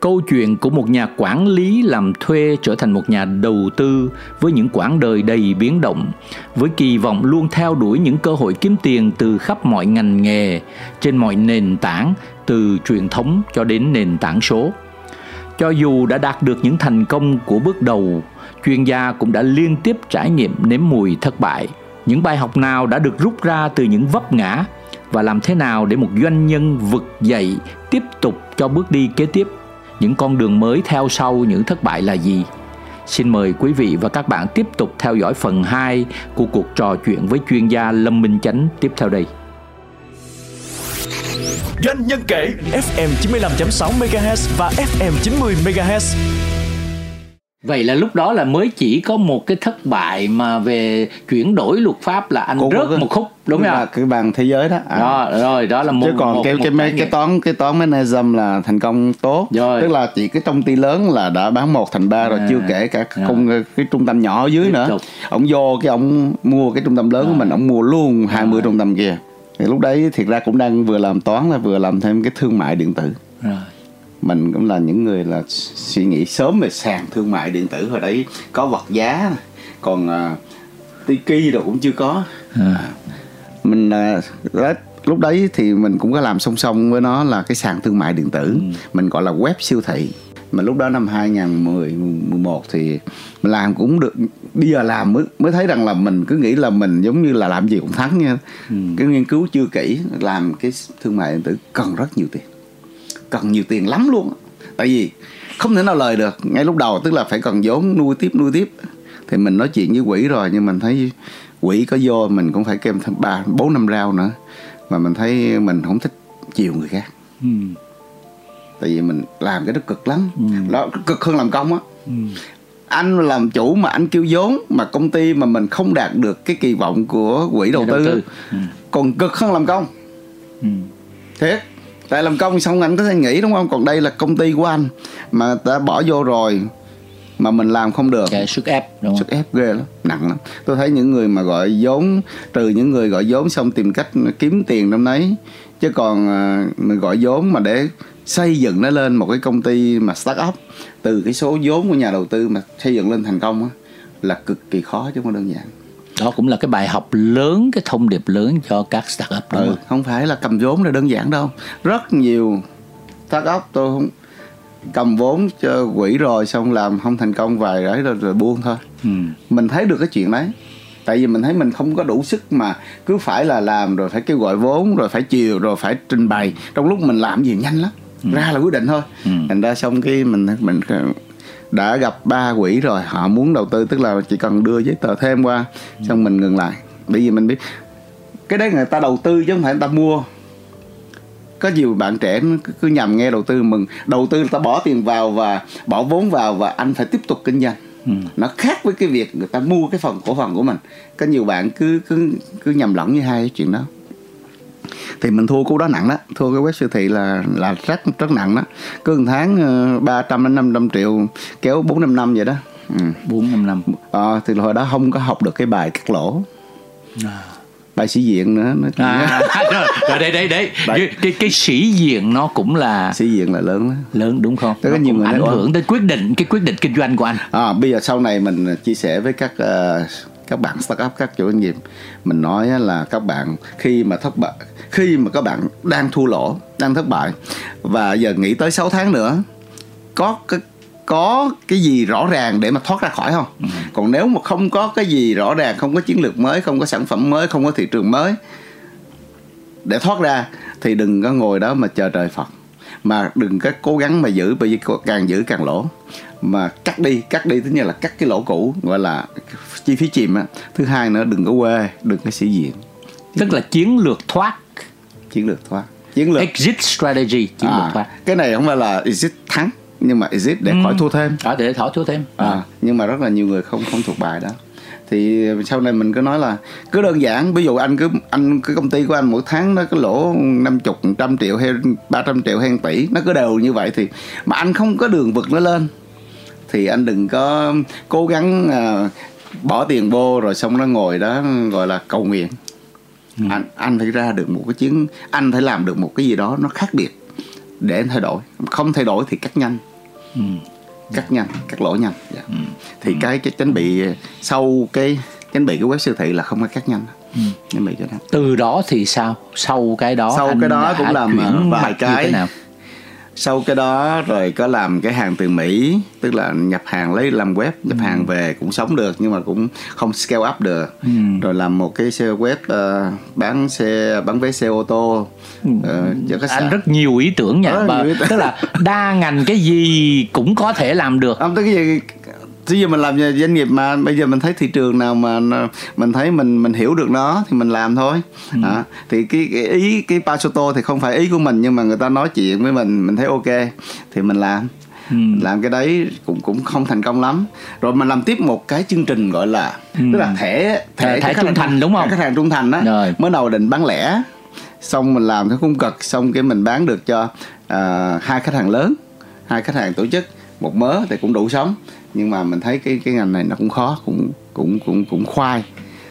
Câu chuyện của một nhà quản lý làm thuê trở thành một nhà đầu tư với những quãng đời đầy biến động, với kỳ vọng luôn theo đuổi những cơ hội kiếm tiền từ khắp mọi ngành nghề, trên mọi nền tảng, từ truyền thống cho đến nền tảng số. Cho dù đã đạt được những thành công của bước đầu, chuyên gia cũng đã liên tiếp trải nghiệm nếm mùi thất bại. Những bài học nào đã được rút ra từ những vấp ngã và làm thế nào để một doanh nhân vực dậy tiếp tục cho bước đi kế tiếp những con đường mới theo sau những thất bại là gì xin mời quý vị và các bạn tiếp tục theo dõi phần 2 của cuộc trò chuyện với chuyên gia Lâm Minh Chánh tiếp theo đây. Doanh nhân kể FM 95.6 MHz và FM 90 MHz Vậy là lúc đó là mới chỉ có một cái thất bại mà về chuyển đổi luật pháp là anh Cũng rớt cái, một khúc đúng không? Là cái bằng thế giới đó. À. Rồi, rồi đó là một chứ còn một, cái một cái mấy cái toán cái toán mechanism là thành công tốt. Rồi. Tức là chỉ cái công ty lớn là đã bán một thành ba rồi à. chưa kể cả rồi. công cái trung tâm nhỏ ở dưới Tiếp nữa. Tục. Ông vô cái ông mua cái trung tâm lớn rồi. của mình ông mua luôn 20 rồi. trung tâm kia. Thì lúc đấy thiệt ra cũng đang vừa làm toán là vừa làm thêm cái thương mại điện tử. Rồi mình cũng là những người là suy nghĩ sớm về sàn thương mại điện tử hồi đấy có vật giá còn uh, tiki đâu cũng chưa có à. mình uh, lúc đấy thì mình cũng có làm song song với nó là cái sàn thương mại điện tử ừ. mình gọi là web siêu thị mà lúc đó năm 2010 11 thì mình làm cũng được bây giờ làm mới mới thấy rằng là mình cứ nghĩ là mình giống như là làm gì cũng thắng nha ừ. cái nghiên cứu chưa kỹ làm cái thương mại điện tử cần rất nhiều tiền cần nhiều tiền lắm luôn tại vì không thể nào lời được ngay lúc đầu tức là phải cần vốn nuôi tiếp nuôi tiếp thì mình nói chuyện với quỹ rồi nhưng mình thấy quỹ có vô mình cũng phải kèm thêm ba bốn năm rau nữa mà mình thấy mình không thích chiều người khác ừ. tại vì mình làm cái đó cực lắm ừ. đó cực hơn làm công á ừ. anh làm chủ mà anh kêu vốn mà công ty mà mình không đạt được cái kỳ vọng của quỹ đầu, đầu tư, tư. Ừ. còn cực hơn làm công ừ. thiệt tại làm công xong anh có thể nghĩ đúng không? Còn đây là công ty của anh mà ta bỏ vô rồi mà mình làm không được. Cái sức ép đúng không? sức ép ghê lắm nặng lắm. Tôi thấy những người mà gọi vốn trừ những người gọi vốn xong tìm cách kiếm tiền trong đấy chứ còn à, mình gọi vốn mà để xây dựng nó lên một cái công ty mà start up từ cái số vốn của nhà đầu tư mà xây dựng lên thành công á, là cực kỳ khó chứ không đơn giản đó cũng là cái bài học lớn cái thông điệp lớn cho các startup đúng ừ, không? không phải là cầm vốn là đơn giản đâu rất nhiều startup tôi không cầm vốn cho quỹ rồi xong làm không thành công vài đấy rồi, rồi buông thôi ừ. mình thấy được cái chuyện đấy tại vì mình thấy mình không có đủ sức mà cứ phải là làm rồi phải kêu gọi vốn rồi phải chiều rồi phải trình bày trong lúc mình làm gì nhanh lắm ừ. ra là quyết định thôi ừ. thành ra xong cái mình mình đã gặp ba quỹ rồi. Họ muốn đầu tư tức là chỉ cần đưa giấy tờ thêm qua xong mình ngừng lại. Bởi vì mình biết cái đấy người ta đầu tư chứ không phải người ta mua. Có nhiều bạn trẻ cứ, cứ nhầm nghe đầu tư mừng. Đầu tư người ta bỏ tiền vào và bỏ vốn vào và anh phải tiếp tục kinh doanh. Ừ. nó khác với cái việc người ta mua cái phần cổ phần của mình. Có nhiều bạn cứ cứ cứ nhầm lẫn như hai cái chuyện đó thì mình thua cú đó nặng đó. Thua cái web siêu thị là là rất rất nặng đó. Cứ một tháng 300 ờ, đến 500 triệu kéo bốn năm năm vậy đó. Ừ. bốn năm năm. Ờ, thì hồi đó không có học được cái bài cắt lỗ. À. Bài sĩ diện nữa nó à, rồi, rồi đây đây đây cái, cái cái sĩ diện nó cũng là sĩ diện là lớn đó. lớn đúng không? Nó có nhiều người ảnh hưởng tới quyết định cái quyết định kinh doanh của anh. À bây giờ sau này mình chia sẻ với các uh, các bạn startup các chủ doanh nghiệp mình nói là các bạn khi mà thất bại khi mà các bạn đang thua lỗ đang thất bại và giờ nghĩ tới 6 tháng nữa có cái có cái gì rõ ràng để mà thoát ra khỏi không? Ừ. còn nếu mà không có cái gì rõ ràng không có chiến lược mới không có sản phẩm mới không có thị trường mới để thoát ra thì đừng có ngồi đó mà chờ trời phật. Mà đừng có cố gắng mà giữ bởi vì càng giữ càng lỗ. Mà cắt đi cắt đi thứ nhất là cắt cái lỗ cũ gọi là chi phí chìm á. Thứ hai nữa đừng có quê đừng có sĩ diện. Tức là chiến lược thoát. Chiến lược thoát. Chiến lược. Exit strategy chiến à, lược thoát. cái này không phải là exit thắng nhưng mà exit để ừ. khỏi thua thêm. À, để khỏi thua thêm. À, nhưng mà rất là nhiều người không không thuộc bài đó. Thì sau này mình cứ nói là cứ đơn giản ví dụ anh cứ anh cái công ty của anh mỗi tháng nó có lỗ năm chục trăm triệu hay ba trăm triệu hay tỷ nó cứ đều như vậy thì mà anh không có đường vực nó lên. Thì anh đừng có cố gắng uh, bỏ tiền vô rồi xong nó ngồi đó gọi là cầu nguyện ừ. anh anh phải ra được một cái chiến anh phải làm được một cái gì đó nó khác biệt để anh thay đổi không thay đổi thì cắt nhanh ừ. cắt nhanh cắt lỗ nhanh dạ. ừ. thì ừ. cái cái tránh bị sau cái tránh bị cái web siêu thị là không có cắt nhanh ừ. bị cái đó từ đó thì sao sau cái đó sau cái đó cũng làm vài cái nào? Sau cái đó rồi có làm cái hàng từ Mỹ tức là nhập hàng lấy làm web nhập ừ. hàng về cũng sống được nhưng mà cũng không scale up được ừ. rồi làm một cái xe web uh, bán xe bán vé xe ô tô uh, cho khách anh rất nhiều ý tưởng nha ờ, nhiều ý tưởng. tức là đa ngành cái gì cũng có thể làm được không tới cái gì bây giờ mình làm doanh nghiệp mà bây giờ mình thấy thị trường nào mà mình thấy mình mình hiểu được nó thì mình làm thôi ừ. à, thì cái, cái ý cái Pasoto thì không phải ý của mình nhưng mà người ta nói chuyện với mình mình thấy ok thì mình làm ừ. làm cái đấy cũng cũng không thành công lắm rồi mình làm tiếp một cái chương trình gọi là ừ. tức là thẻ thẻ, thẻ trung thành đúng không khách hàng trung thành rồi. mới đầu định bán lẻ xong mình làm cái khung cực xong cái mình bán được cho uh, hai khách hàng lớn hai khách hàng tổ chức một mớ thì cũng đủ sống nhưng mà mình thấy cái cái ngành này nó cũng khó cũng cũng cũng cũng khoai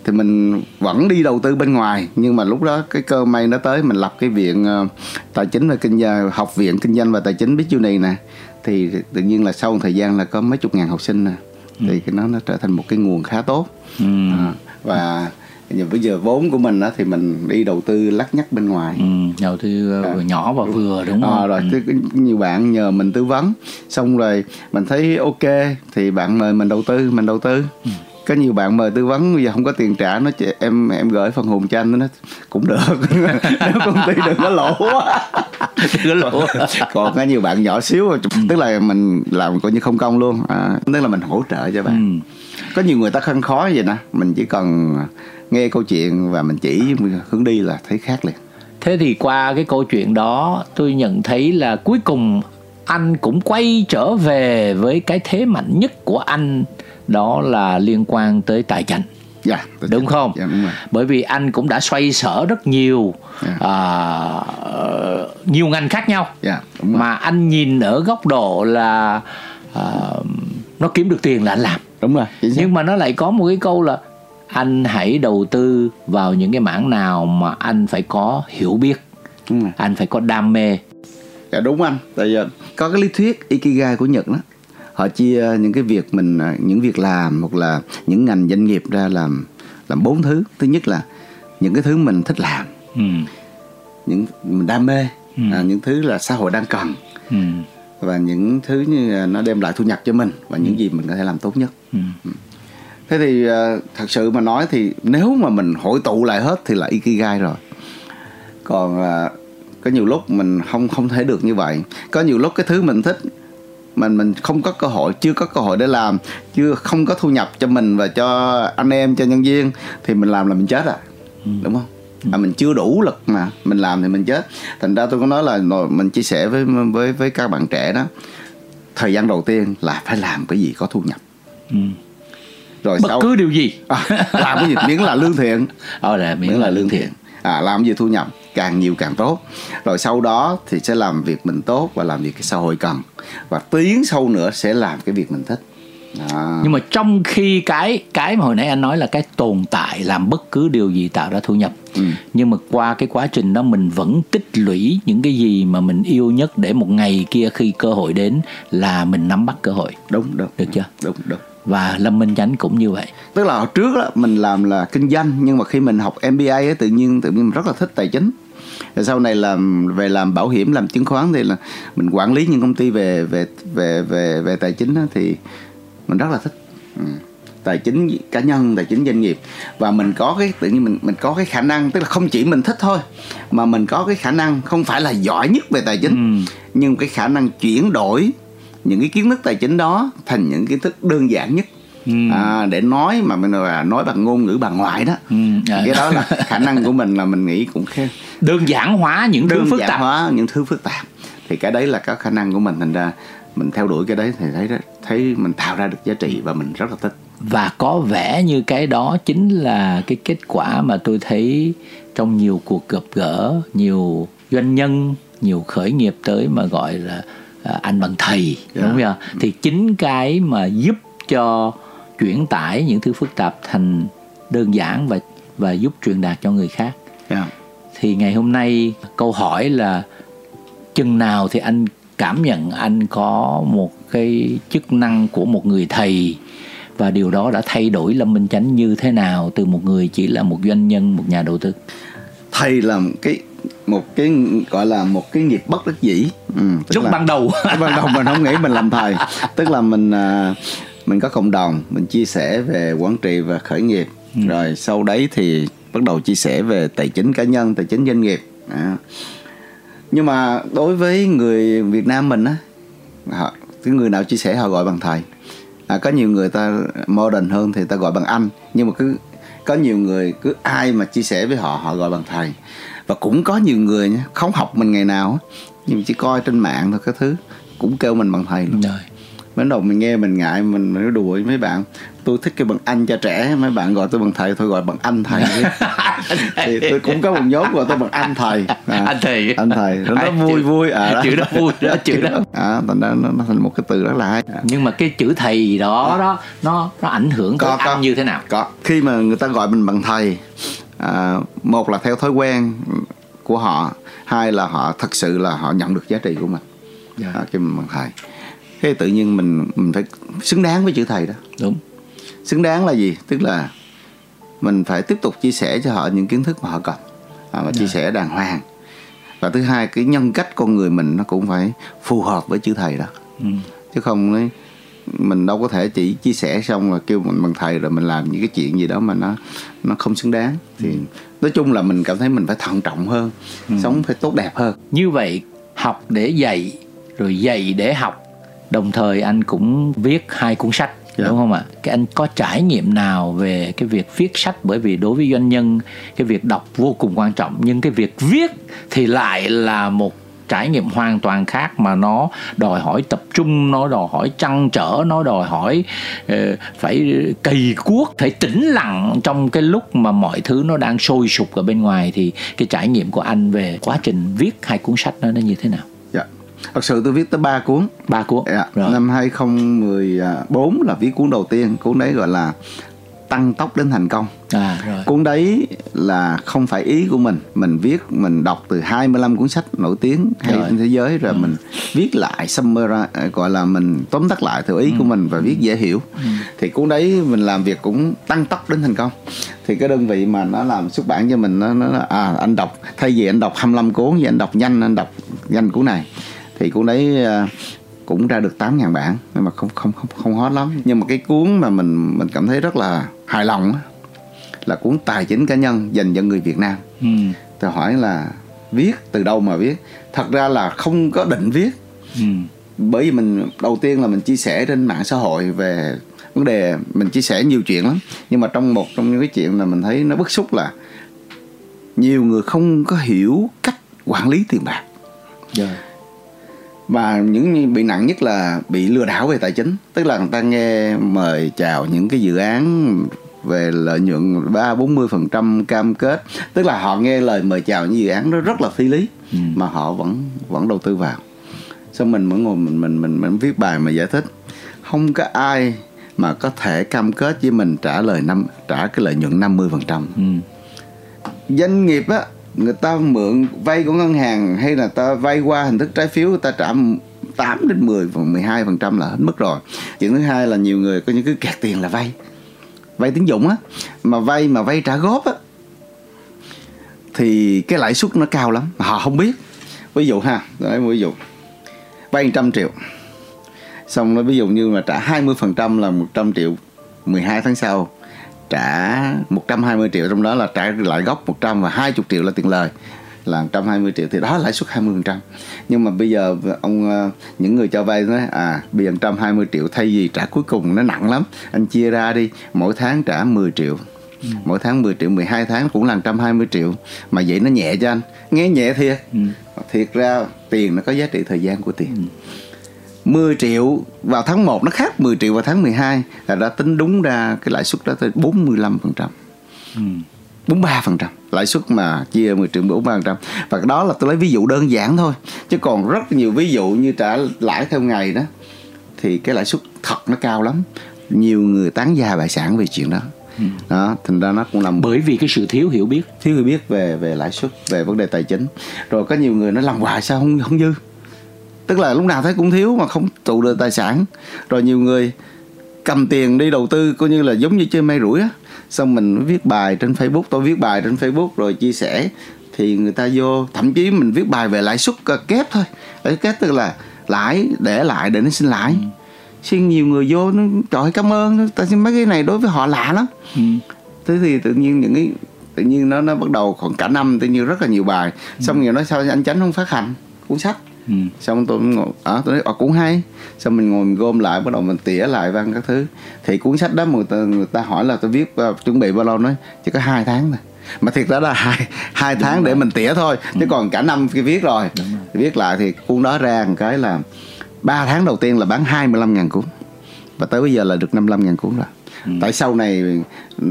thì mình vẫn đi đầu tư bên ngoài nhưng mà lúc đó cái cơ may nó tới mình lập cái viện uh, tài chính và kinh doanh học viện kinh doanh và tài chính biết này nè thì tự nhiên là sau một thời gian là có mấy chục ngàn học sinh nè ừ. thì nó nó trở thành một cái nguồn khá tốt ừ. à, và nhưng bây giờ vốn của mình á thì mình đi đầu tư lắc nhắc bên ngoài. Ừ, đầu tư à, nhỏ và vừa đúng không? à, rồi ừ. nhiều bạn nhờ mình tư vấn xong rồi mình thấy ok thì bạn mời mình đầu tư mình đầu tư. Ừ. Có nhiều bạn mời tư vấn bây giờ không có tiền trả nó em em gửi phần hồn cho anh nó cũng được. Nếu công ty đừng có lỗ đừng có lỗ còn có nhiều bạn nhỏ xíu ừ. tức là mình làm coi như không công luôn. À, tức là mình hỗ trợ cho bạn. Ừ. có nhiều người ta khăn khó vậy nè mình chỉ cần nghe câu chuyện và mình chỉ hướng đi là thấy khác liền thế thì qua cái câu chuyện đó tôi nhận thấy là cuối cùng anh cũng quay trở về với cái thế mạnh nhất của anh đó là liên quan tới tài chính dạ đúng không dạ, đúng rồi. bởi vì anh cũng đã xoay sở rất nhiều yeah. Dạ. à, nhiều ngành khác nhau yeah, đúng rồi. mà anh nhìn ở góc độ là à, nó kiếm được tiền là anh làm đúng rồi. Nhưng mà nó lại có một cái câu là anh hãy đầu tư vào những cái mảng nào mà anh phải có hiểu biết đúng anh phải có đam mê. Dạ đúng anh. Tại giờ có cái lý thuyết ikigai của nhật đó họ chia những cái việc mình những việc làm hoặc là những ngành doanh nghiệp ra làm làm bốn thứ. Thứ nhất là những cái thứ mình thích làm. Ừ. những mình đam mê. Ừ. à, những thứ là xã hội đang cần. Ừ. và những thứ như nó đem lại thu nhập cho mình và những ừ. gì mình có thể làm tốt nhất ừ. thế thì uh, thật sự mà nói thì nếu mà mình hội tụ lại hết thì là ikigai rồi còn uh, có nhiều lúc mình không không thể được như vậy có nhiều lúc cái thứ mình thích mình mình không có cơ hội chưa có cơ hội để làm chưa không có thu nhập cho mình và cho anh em cho nhân viên thì mình làm là mình chết à ừ. đúng không ừ. à, mình chưa đủ lực mà mình làm thì mình chết thành ra tôi có nói là mình chia sẻ với với với các bạn trẻ đó thời gian đầu tiên là phải làm cái gì có thu nhập ừ. rồi bất sau, cứ điều gì. À, làm cái gì? Miễn là lương thiện. Ờ là miễn, miễn là lương thiện. À làm gì thu nhập càng nhiều càng tốt. Rồi sau đó thì sẽ làm việc mình tốt và làm việc cái xã hội cần và tiến sâu nữa sẽ làm cái việc mình thích. À. nhưng mà trong khi cái cái mà hồi nãy anh nói là cái tồn tại làm bất cứ điều gì tạo ra thu nhập. Ừ. nhưng mà qua cái quá trình đó mình vẫn tích lũy những cái gì mà mình yêu nhất để một ngày kia khi cơ hội đến là mình nắm bắt cơ hội. Đúng đúng. Được chưa? Đúng đúng và lâm minh chánh cũng như vậy tức là hồi trước đó, mình làm là kinh doanh nhưng mà khi mình học MBA ấy, tự nhiên tự nhiên mình rất là thích tài chính rồi sau này làm về làm bảo hiểm làm chứng khoán thì là mình quản lý những công ty về về về về về tài chính đó, thì mình rất là thích ừ. tài chính cá nhân tài chính doanh nghiệp và mình có cái tự nhiên mình mình có cái khả năng tức là không chỉ mình thích thôi mà mình có cái khả năng không phải là giỏi nhất về tài chính ừ. nhưng cái khả năng chuyển đổi những cái kiến thức tài chính đó thành những kiến thức đơn giản nhất Ừ. À, để nói mà mình là nói bằng ngôn ngữ bà ngoại đó ừ. à. cái đó là khả năng của mình là mình nghĩ cũng khen đơn giản hóa những đơn thứ phức tạp hóa những thứ phức tạp thì cái đấy là có khả năng của mình thành ra mình theo đuổi cái đấy thì thấy thấy mình tạo ra được giá trị và mình rất là thích và có vẻ như cái đó chính là cái kết quả mà tôi thấy trong nhiều cuộc gặp gỡ nhiều doanh nhân nhiều khởi nghiệp tới mà gọi là anh bằng thầy yeah. đúng không yeah. thì chính cái mà giúp cho chuyển tải những thứ phức tạp thành đơn giản và và giúp truyền đạt cho người khác yeah. thì ngày hôm nay câu hỏi là chừng nào thì anh cảm nhận anh có một cái chức năng của một người thầy và điều đó đã thay đổi lâm minh chánh như thế nào từ một người chỉ là một doanh nhân một nhà đầu tư thầy là một cái một cái gọi là một cái nghiệp bất đắc dĩ. Ừ, lúc là, ban đầu. Ban đầu mình không nghĩ mình làm thầy. Tức là mình à, mình có cộng đồng mình chia sẻ về quản trị và khởi nghiệp. Ừ. rồi sau đấy thì bắt đầu chia sẻ về tài chính cá nhân tài chính doanh nghiệp. À. nhưng mà đối với người Việt Nam mình á họ cái người nào chia sẻ họ gọi bằng thầy. À, có nhiều người ta modern hơn thì ta gọi bằng anh. Nhưng mà cứ có nhiều người cứ ai mà chia sẻ với họ họ gọi bằng thầy và cũng có nhiều người nhé không học mình ngày nào nhưng chỉ coi trên mạng thôi cái thứ cũng kêu mình bằng thầy luôn. Rồi. Bắt đầu mình nghe mình ngại mình mình đùa với mấy bạn tôi thích cái bằng anh cho trẻ. Mấy bạn gọi tôi bằng thầy thôi gọi bằng anh thầy thì tôi cũng có một nhóm gọi tôi bằng anh thầy. À, anh thầy. anh thầy. Nó, nó vui chữ, vui. À, đó. chữ đó vui đó chữ đó. À, thành ra nó, nó thành một cái từ rất là hay. Nhưng mà cái chữ thầy đó à. đó nó nó ảnh hưởng có, tới có, anh như thế nào? Có. Khi mà người ta gọi mình bằng thầy à, một là theo thói quen của họ hai là họ thật sự là họ nhận được giá trị của mình yeah. Dạ. à, mình bằng thầy thế tự nhiên mình mình phải xứng đáng với chữ thầy đó đúng xứng đáng là gì tức là mình phải tiếp tục chia sẻ cho họ những kiến thức mà họ cần à, và chia dạ. sẻ đàng hoàng và thứ hai cái nhân cách con người mình nó cũng phải phù hợp với chữ thầy đó ừ. chứ không ấy, mình đâu có thể chỉ chia sẻ xong là kêu mình bằng thầy rồi mình làm những cái chuyện gì đó mà nó nó không xứng đáng thì ừ. nói chung là mình cảm thấy mình phải thận trọng hơn ừ. sống phải tốt đẹp hơn như vậy học để dạy rồi dạy để học đồng thời anh cũng viết hai cuốn sách Yeah. Dạ. đúng không ạ? Cái anh có trải nghiệm nào về cái việc viết sách bởi vì đối với doanh nhân cái việc đọc vô cùng quan trọng nhưng cái việc viết thì lại là một trải nghiệm hoàn toàn khác mà nó đòi hỏi tập trung nó đòi hỏi trăn trở nó đòi hỏi uh, phải cày cuốc phải tĩnh lặng trong cái lúc mà mọi thứ nó đang sôi sục ở bên ngoài. Thì cái trải nghiệm của anh về quá trình viết hai cuốn sách đó nó như thế nào? Thật sự tôi viết tới ba cuốn. Ba cuốn. Dạ. năm 2014 là viết cuốn đầu tiên. Cuốn đấy gọi là tăng tốc đến thành công à, rồi. cuốn đấy là không phải ý của mình mình viết mình đọc từ 25 cuốn sách nổi tiếng hay trên thế giới rồi ừ. mình viết lại summarize gọi là mình tóm tắt lại theo ý ừ. của mình và viết dễ hiểu ừ. thì cuốn đấy mình làm việc cũng tăng tốc đến thành công thì cái đơn vị mà nó làm xuất bản cho mình nó nó à anh đọc thay vì anh đọc 25 cuốn thì anh đọc nhanh anh đọc nhanh cuốn này thì cuốn đấy à, cũng ra được 8 ngàn bản nhưng mà không không không không hot lắm nhưng mà cái cuốn mà mình mình cảm thấy rất là hài lòng là cuốn tài chính cá nhân dành cho người Việt Nam ừ. tôi hỏi là viết từ đâu mà viết thật ra là không có định viết ừ. bởi vì mình đầu tiên là mình chia sẻ trên mạng xã hội về vấn đề mình chia sẻ nhiều chuyện lắm nhưng mà trong một trong những cái chuyện là mình thấy nó bức xúc là nhiều người không có hiểu cách quản lý tiền bạc yeah. Và những bị nặng nhất là bị lừa đảo về tài chính. Tức là người ta nghe mời chào những cái dự án về lợi nhuận ba bốn mươi phần trăm cam kết. Tức là họ nghe lời mời chào những dự án đó rất là phi lý ừ. mà họ vẫn vẫn đầu tư vào. Xong mình vẫn ngồi mình mình mình mình viết bài mà giải thích. Không có ai mà có thể cam kết với mình trả lời năm trả cái lợi nhuận 50% phần trăm. Ừ. doanh nghiệp á người ta mượn vay của ngân hàng hay là ta vay qua hình thức trái phiếu, người ta trả 8 đến 10 và 12 phần trăm là hết mức rồi. Chuyện thứ hai là nhiều người có những cái kẹt tiền là vay. Vay tín dụng á. Mà vay mà vay trả góp á, thì cái lãi suất nó cao lắm. Mà họ không biết. Ví dụ ha, đấy, ví dụ vay 100 triệu, xong nó ví dụ như mà trả 20 phần trăm là 100 triệu 12 tháng sau trả 120 triệu trong đó là trả lại gốc 100 và 20 triệu là tiền lời. Là 120 triệu thì đó lãi suất 20% nhưng mà bây giờ ông ờ, những người cho vay nói à bây giờ 120 triệu thay vì trả cuối cùng nó nặng lắm anh chia ra đi mỗi tháng trả 10 triệu. Ừ. mỗi tháng 10 triệu 12 tháng cũng là 120 triệu. Mà vậy nó nhẹ cho anh. Nghe nhẹ thiệt. Ừ. thiệt ra tiền nó có giá trị thời gian của tiền. Ừ. 10 triệu vào tháng 1 nó khác 10 triệu vào tháng 12 là đã tính đúng ra cái lãi suất đó tới 45 phần trăm. Ừ. 43 phần trăm. Lãi suất mà chia 10 triệu 43 phần trăm. Và đó là tôi lấy ví dụ đơn giản thôi. Chứ còn rất nhiều ví dụ như trả lãi theo ngày đó thì cái lãi suất thật nó cao lắm. Nhiều người tán gia bại sản về chuyện đó. Ừ. đó thành ra nó cũng làm bởi vì cái sự thiếu hiểu biết. Thiếu hiểu biết về về lãi suất về vấn đề tài chính. Rồi có nhiều người nó làm hoài sao không không dư tức là lúc nào thấy cũng thiếu mà không tụ được tài sản. Rồi nhiều người cầm tiền đi đầu tư coi như là giống như chơi may rủi á. Xong mình viết bài trên facebook tôi viết bài trên facebook rồi chia sẻ thì người ta vô thậm chí mình viết bài về lãi suất kép thôi. Lãi kép tức là lãi để lại để nó sinh lãi. Ừ. xin nhiều người vô nó trời cảm ơn. Ta xin mấy cái này đối với họ lạ lắm. Ừ. thế thì tự nhiên những cái tự nhiên nó nó bắt đầu khoảng cả năm tự nhiên rất là nhiều bài. Ừ. xong rồi nói sao anh chánh không phát hành? Cuốn sách ừ. xong tôi ngồi à, tôi nói à, cũng hay. Xong mình ngồi mình gom lại bắt đầu mình tỉa lại văn các thứ. Thì cuốn sách đó người ta, người ta hỏi là tôi viết uh, chuẩn bị bao lâu? Nói chỉ có hai tháng thôi. Mà thiệt đó là hai hai tháng để mình tỉa thôi chứ ừ. còn cả năm khi viết rồi. Viết lại thì cuốn đó ra một cái là 3 tháng đầu tiên là bán 25 ngàn cuốn. Và tới bây giờ là được 55 ngàn cuốn rồi. Ừ. tại sau này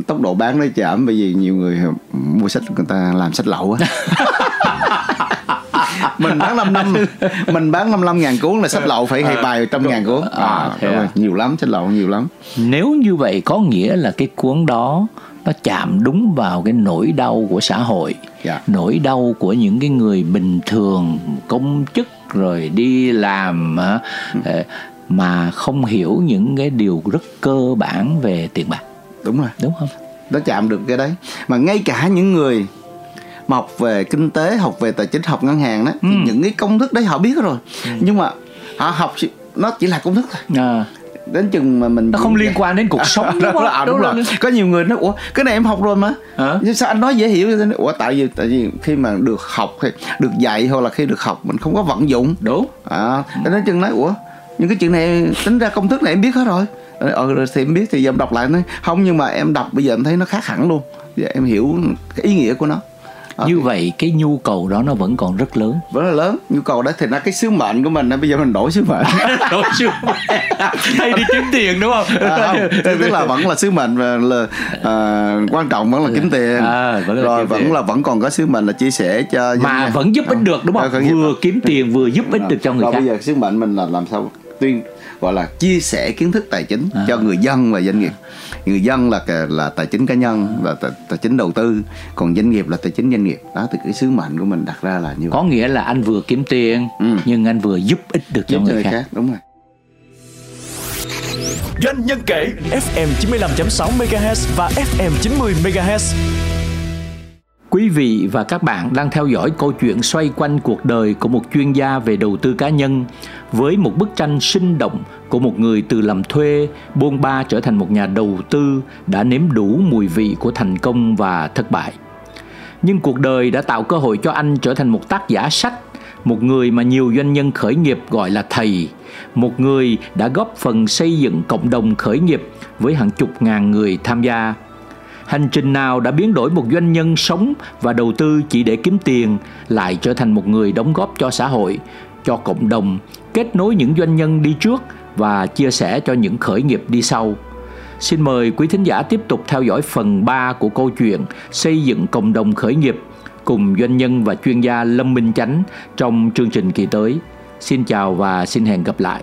tốc độ bán nó chậm bởi vì nhiều người mua sách người ta làm sách lậu á mình bán 5 năm. Mình bán 55 ngàn cuốn là sách lậu phải hay bài trăm ngàn cuốn. À, à, nhiều lắm sách lậu nhiều lắm. Nếu như vậy có nghĩa là cái cuốn đó nó chạm đúng vào cái nỗi đau của xã hội yeah. Dạ. nỗi đau của những cái người bình thường công chức rồi đi làm ừ. mà không hiểu những cái điều rất cơ bản về tiền bạc. Đúng rồi. Đúng không? Nó chạm được cái đấy. Mà ngay cả những người mà học về kinh tế học về tài chính học ngân hàng đó ừ. thì những cái công thức đấy họ biết rồi. Ừ. nhưng mà họ học nó chỉ là công thức thôi. À. Đến chừng mà mình nó không liên quan đến cuộc sống. Đúng, không? À, đúng, đúng rồi. rồi. Có nhiều người nói ủa cái này em học rồi mà. À? sao anh nói dễ hiểu ủa tại vì tại vì khi mà được học hay được dạy hoặc là khi được học mình không có vận dụng. Đúng. À đến chừng nói ủa những cái chuyện này tính ra công thức này em biết hết rồi. Ờ rồi thì em biết thì em đọc lại nói không nhưng mà em đọc bây giờ em thấy nó khác hẳn luôn. Giờ em hiểu cái ý nghĩa của nó okay. như vậy cái nhu cầu đó nó vẫn còn rất lớn. Vẫn là lớn. Nhu cầu đó thì nó cái sứ mệnh của mình bây giờ mình đổi sứ mệnh. Đổi sứ mệnh. Hay đi kiếm tiền đúng không, à, không. Tức là vẫn là sứ mệnh và là à, quan trọng vẫn là kiếm tiền. à, vẫn là rồi kiếm vẫn tiền. là vẫn còn có sứ mệnh là chia sẻ cho mà vẫn giúp ích được đúng không? À, vừa kiếm tiền vừa giúp ích được cho người khác bây giờ sứ mệnh mình là làm sao? Tuyên gọi là chia sẻ kiến thức tài chính à. cho người dân và doanh nghiệp người dân là là tài chính cá nhân là tài, tài chính đầu tư còn doanh nghiệp là tài chính doanh nghiệp đó thì cái sứ mệnh của mình đặt ra là như có vậy. nghĩa là anh vừa kiếm tiền ừ. nhưng anh vừa giúp ích được cho người, người khác. khác đúng rồi doanh nhân kể FM 95.6 MHz và FM 90 MHz Quý vị và các bạn đang theo dõi câu chuyện xoay quanh cuộc đời của một chuyên gia về đầu tư cá nhân với một bức tranh sinh động của một người từ làm thuê, buôn ba trở thành một nhà đầu tư đã nếm đủ mùi vị của thành công và thất bại. Nhưng cuộc đời đã tạo cơ hội cho anh trở thành một tác giả sách, một người mà nhiều doanh nhân khởi nghiệp gọi là thầy, một người đã góp phần xây dựng cộng đồng khởi nghiệp với hàng chục ngàn người tham gia hành trình nào đã biến đổi một doanh nhân sống và đầu tư chỉ để kiếm tiền lại trở thành một người đóng góp cho xã hội, cho cộng đồng, kết nối những doanh nhân đi trước và chia sẻ cho những khởi nghiệp đi sau xin mời quý thính giả tiếp tục theo dõi phần 3 của câu chuyện xây dựng cộng đồng khởi nghiệp cùng doanh nhân và chuyên gia Lâm Minh Chánh trong chương trình kỳ tới. Xin chào và xin hẹn gặp lại